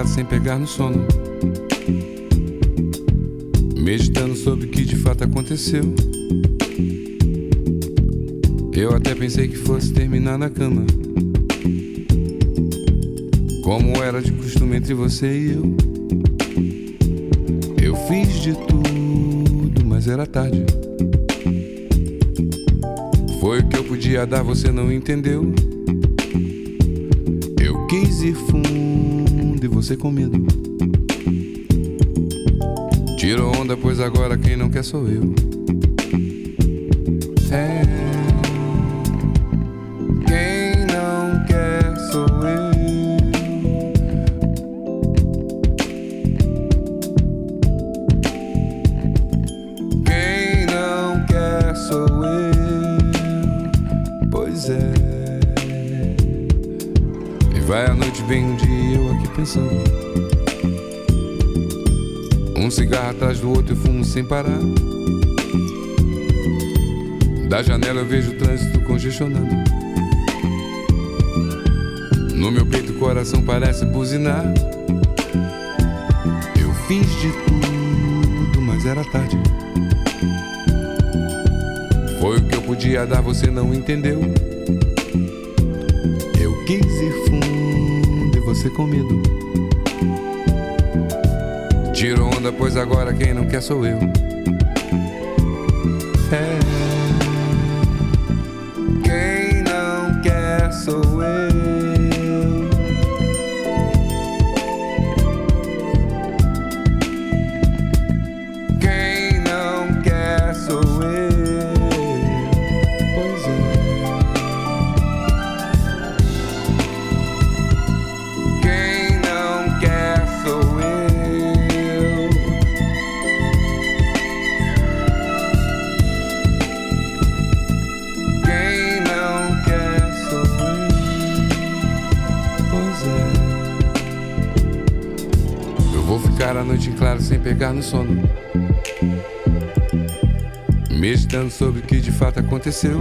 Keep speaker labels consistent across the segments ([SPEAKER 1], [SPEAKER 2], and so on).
[SPEAKER 1] claro sem pegar no sono. Meditando sobre o que de fato aconteceu. Eu até pensei que fosse terminar na cama. Como era de costume entre você e eu. Eu fiz de tudo, mas era tarde. Foi o que eu podia dar, você não entendeu. Você com medo. Tirou onda, pois agora quem não quer sou eu. Sem parar. Da janela eu vejo o trânsito congestionando. No meu peito o coração parece buzinar. Eu fiz de tudo, mas era tarde. Foi o que eu podia dar, você não entendeu. Eu quis ir fundo e você com medo. Pois agora quem não quer sou eu. Sono. Meditando sobre o que de fato aconteceu.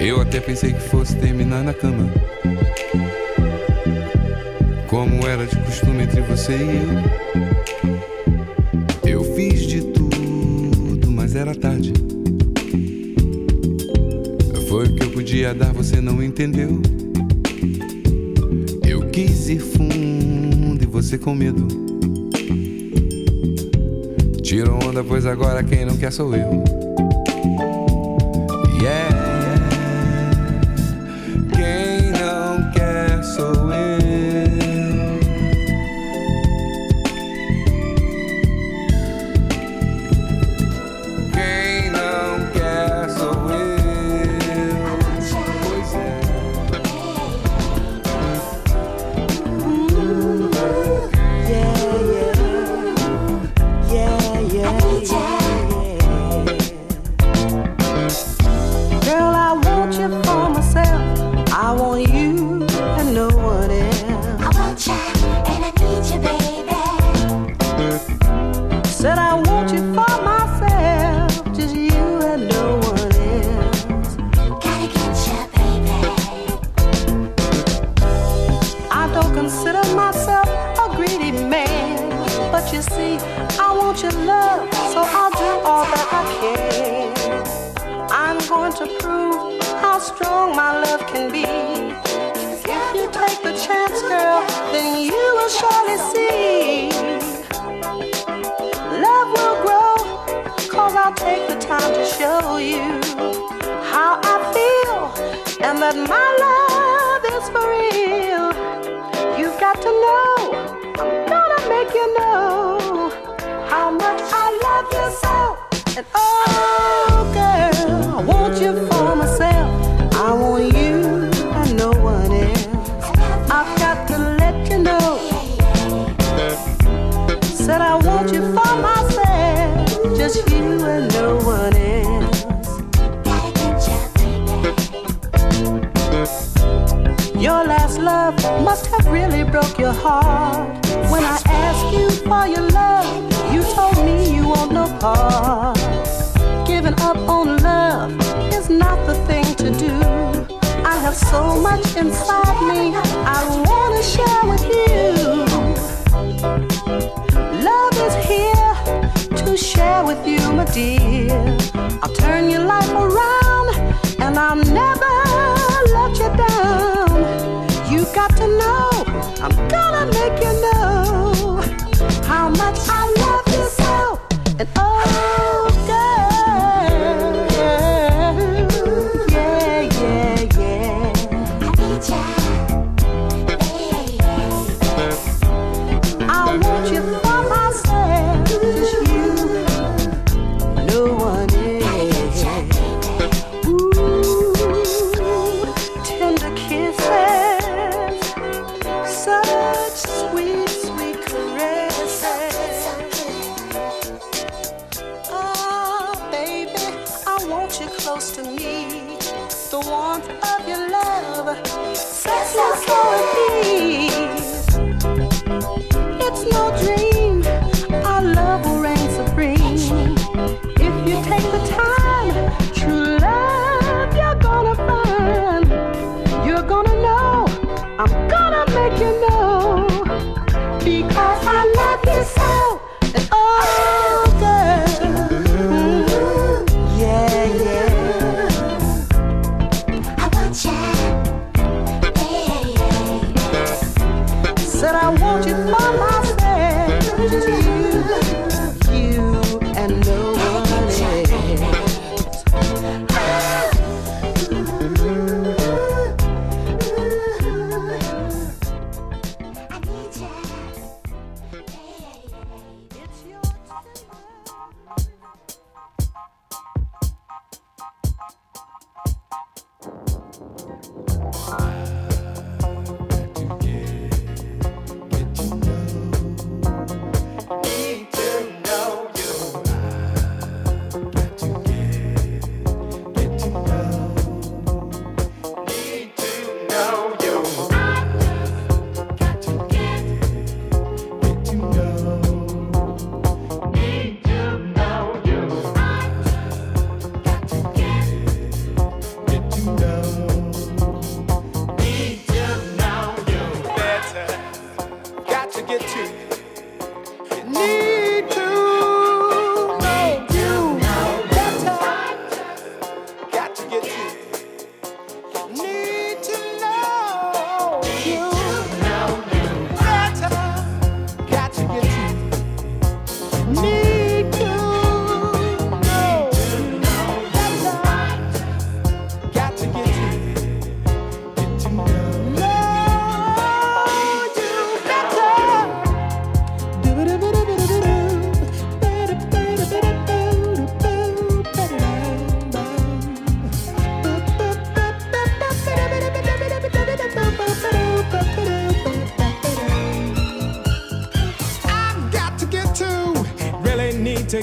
[SPEAKER 1] Eu até pensei que fosse terminar na cama. Como era de costume entre você e eu. Eu fiz de tudo, mas era tarde. Foi o que eu podia dar, você não entendeu. Eu quis ir fundo você com medo. Tiro onda, pois agora quem não quer sou eu.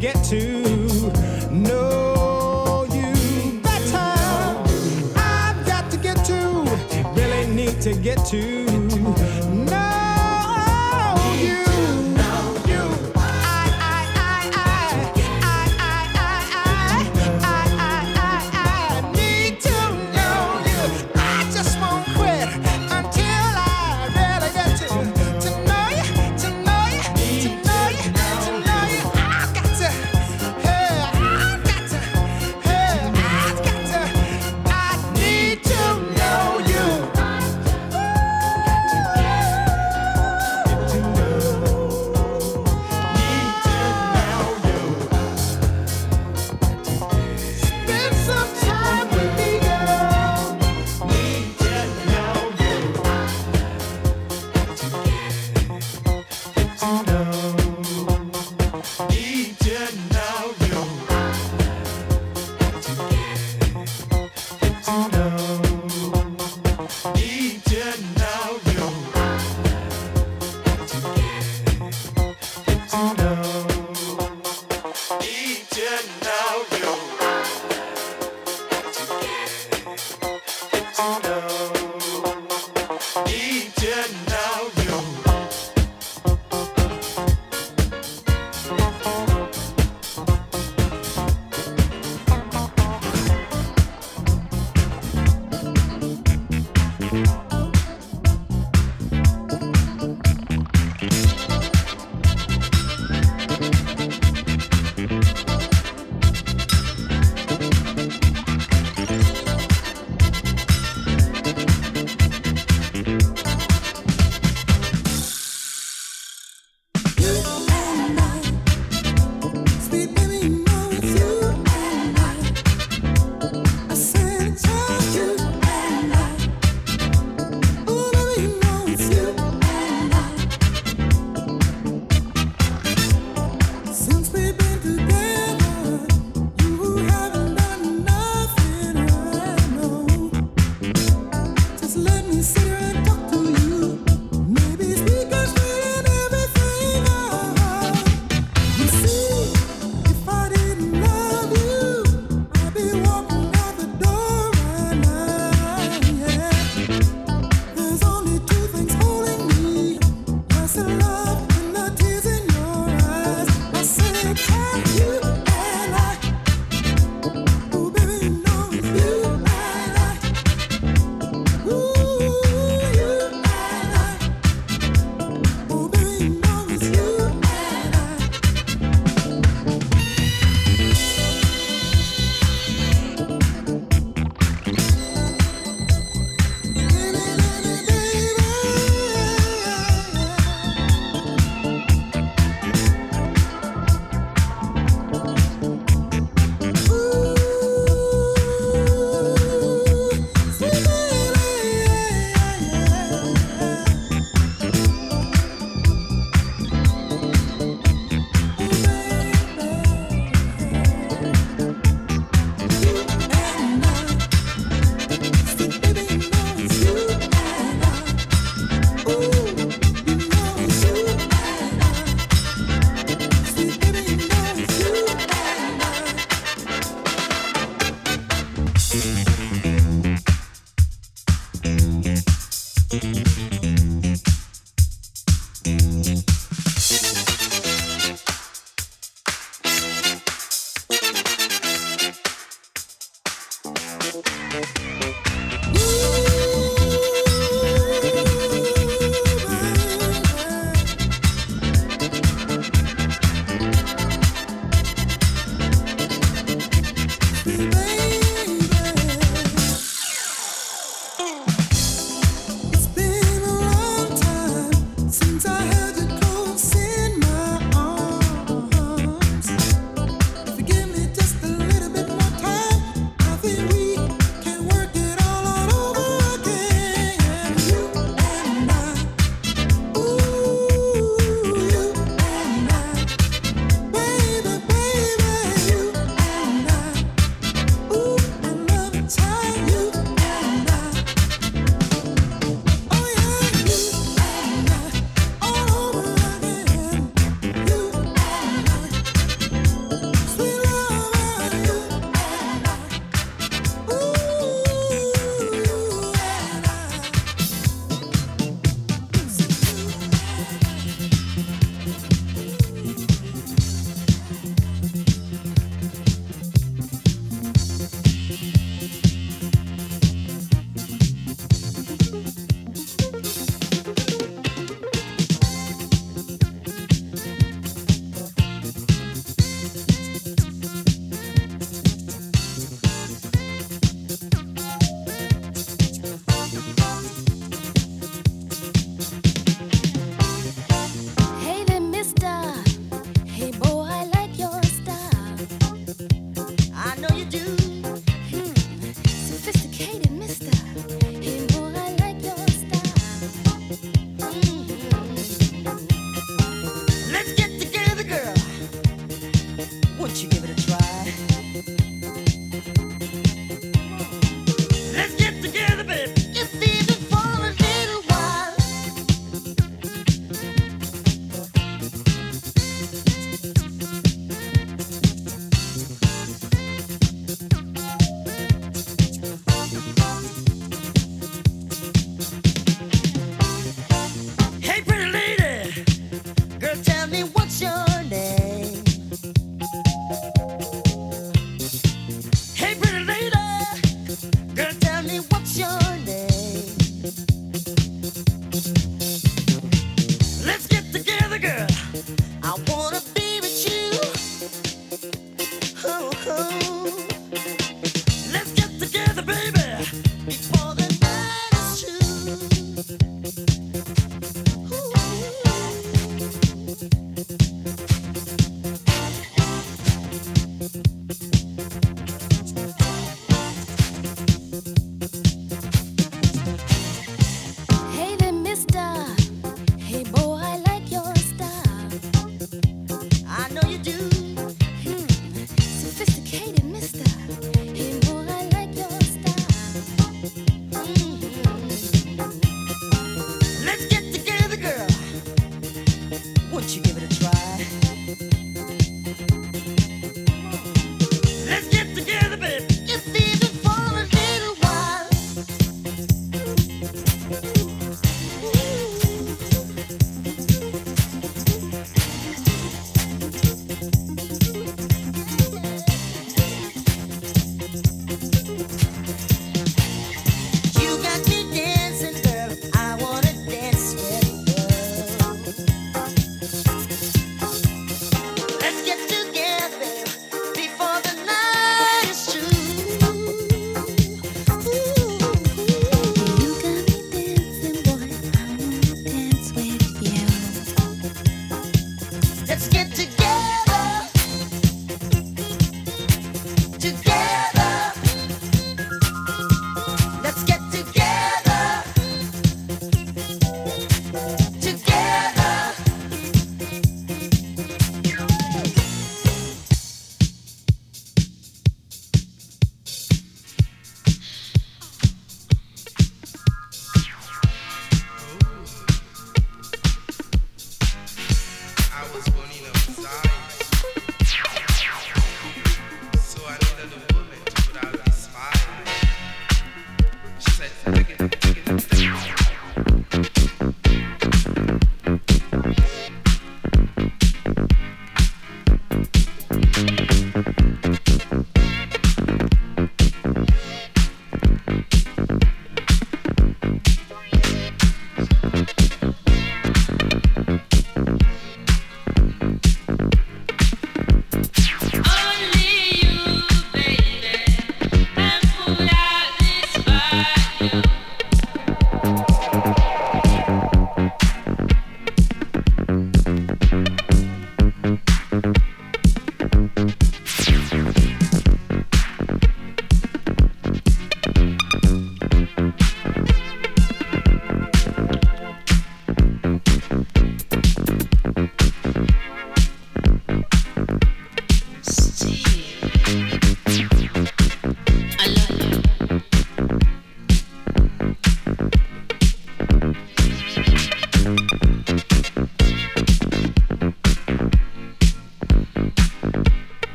[SPEAKER 2] Get to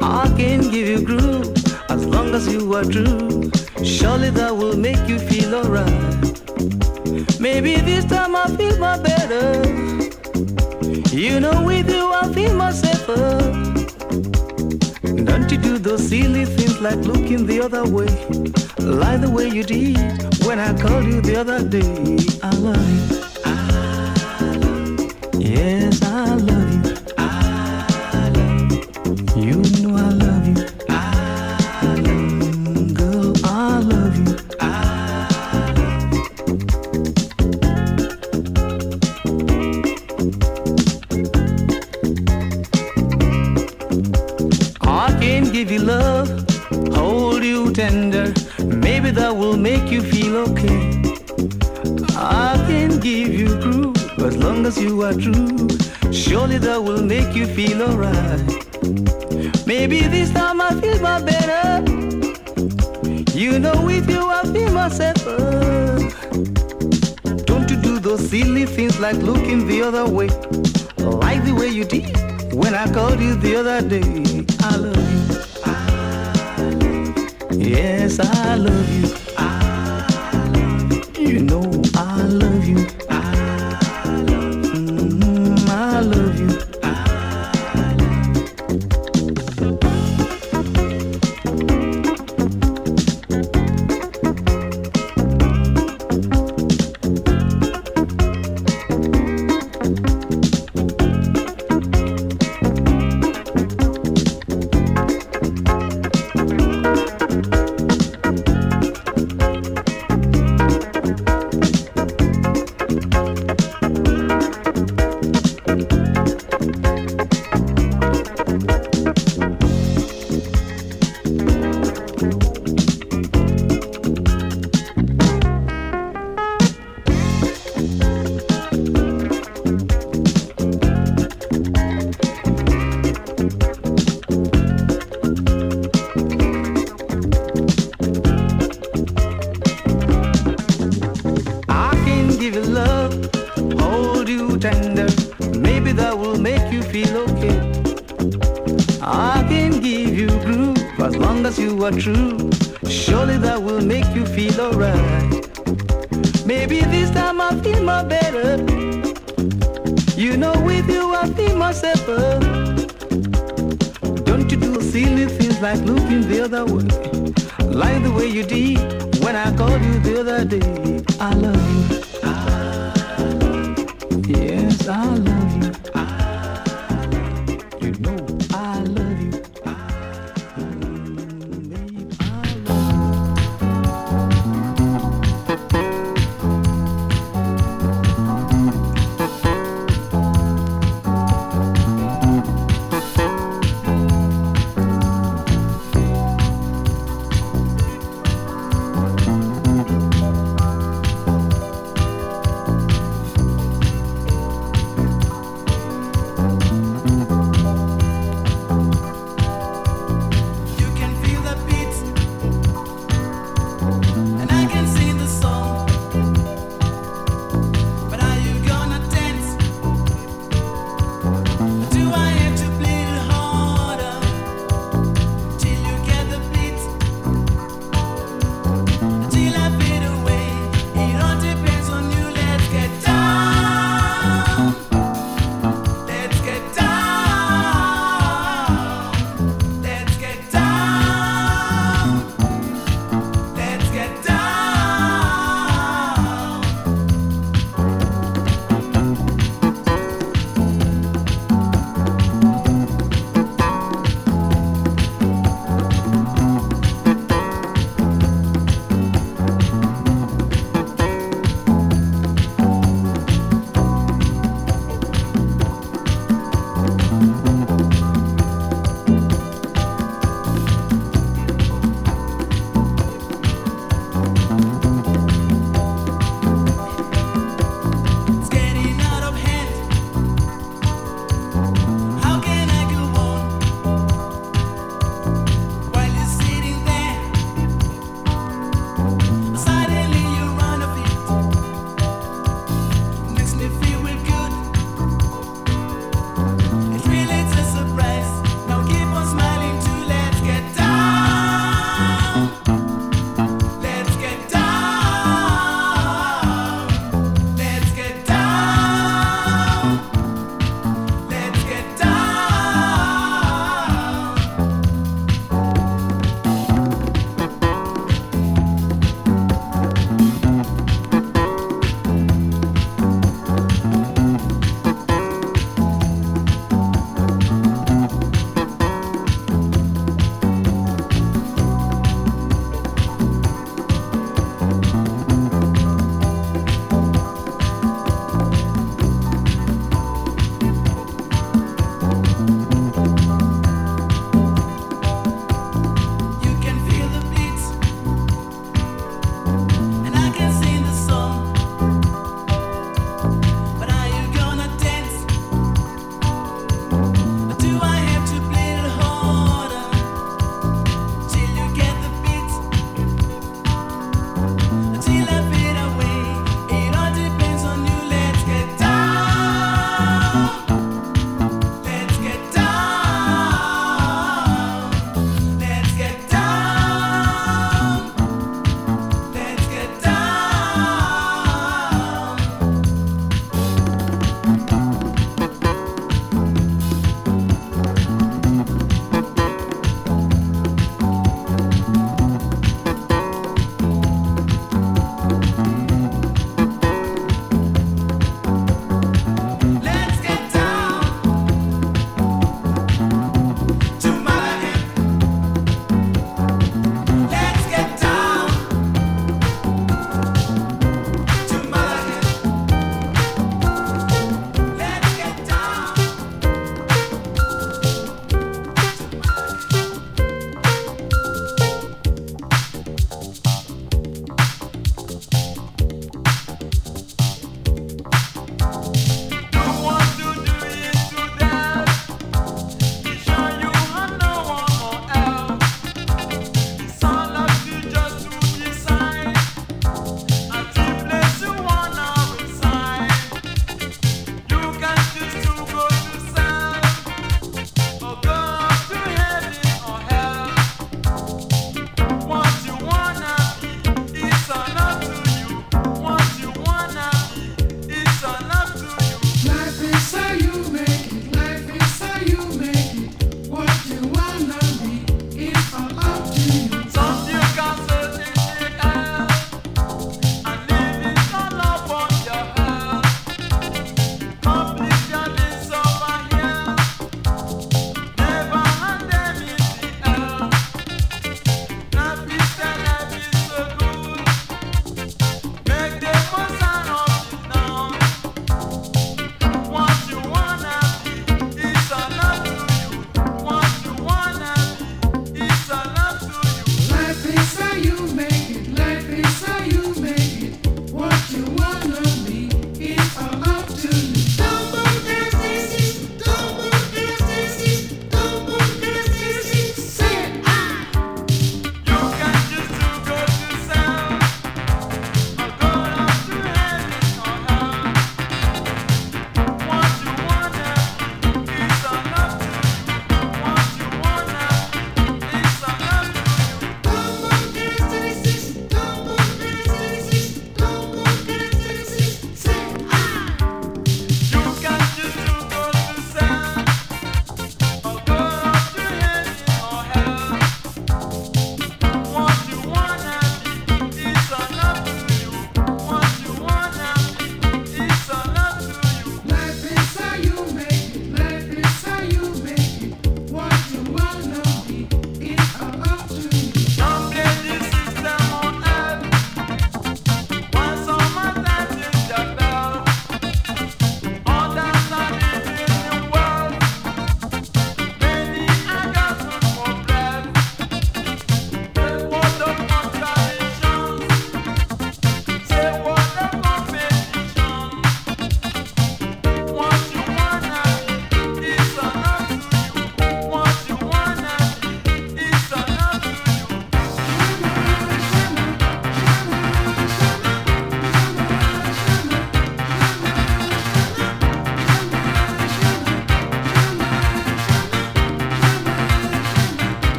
[SPEAKER 2] I
[SPEAKER 3] can give you groove as long as you are true. Surely that will make you feel alright. Maybe this time I feel my better. You know, with you I feel my safer. Don't you do those silly things like looking the other way, like the way you did when I called you the other day. I love you.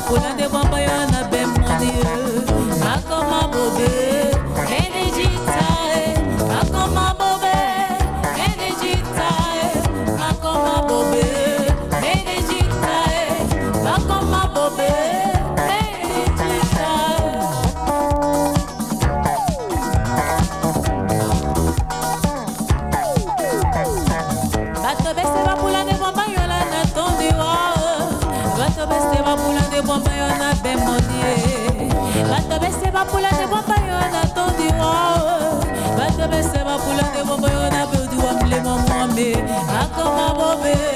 [SPEAKER 4] kuna de bamba yo na bemoni yo nakoma bobe. me,
[SPEAKER 5] I
[SPEAKER 3] could have a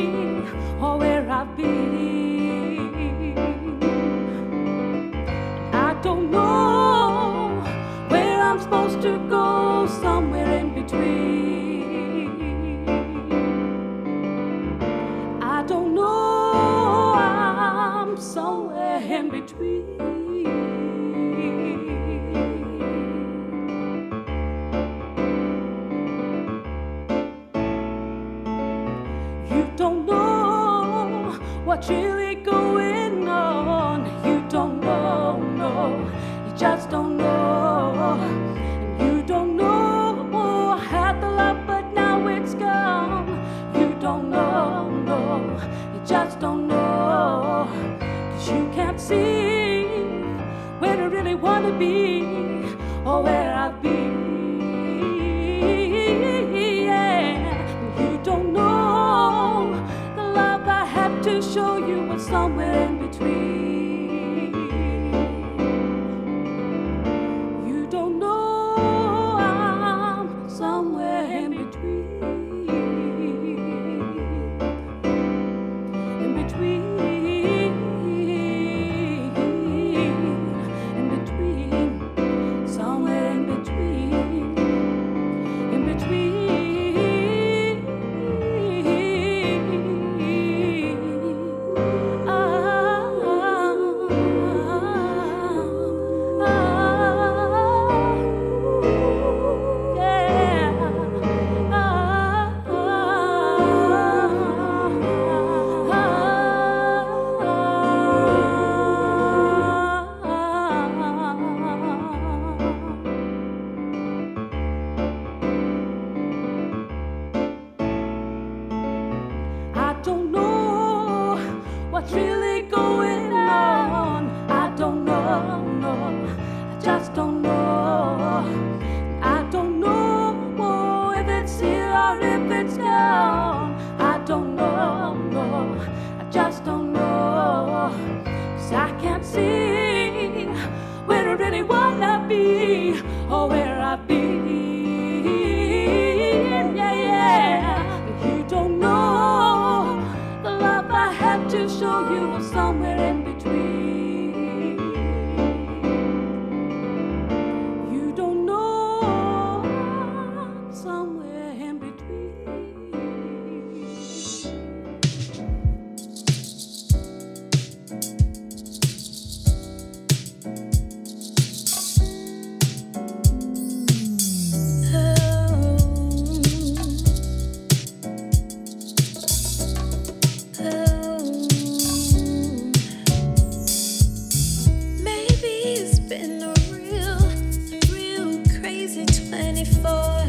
[SPEAKER 2] 24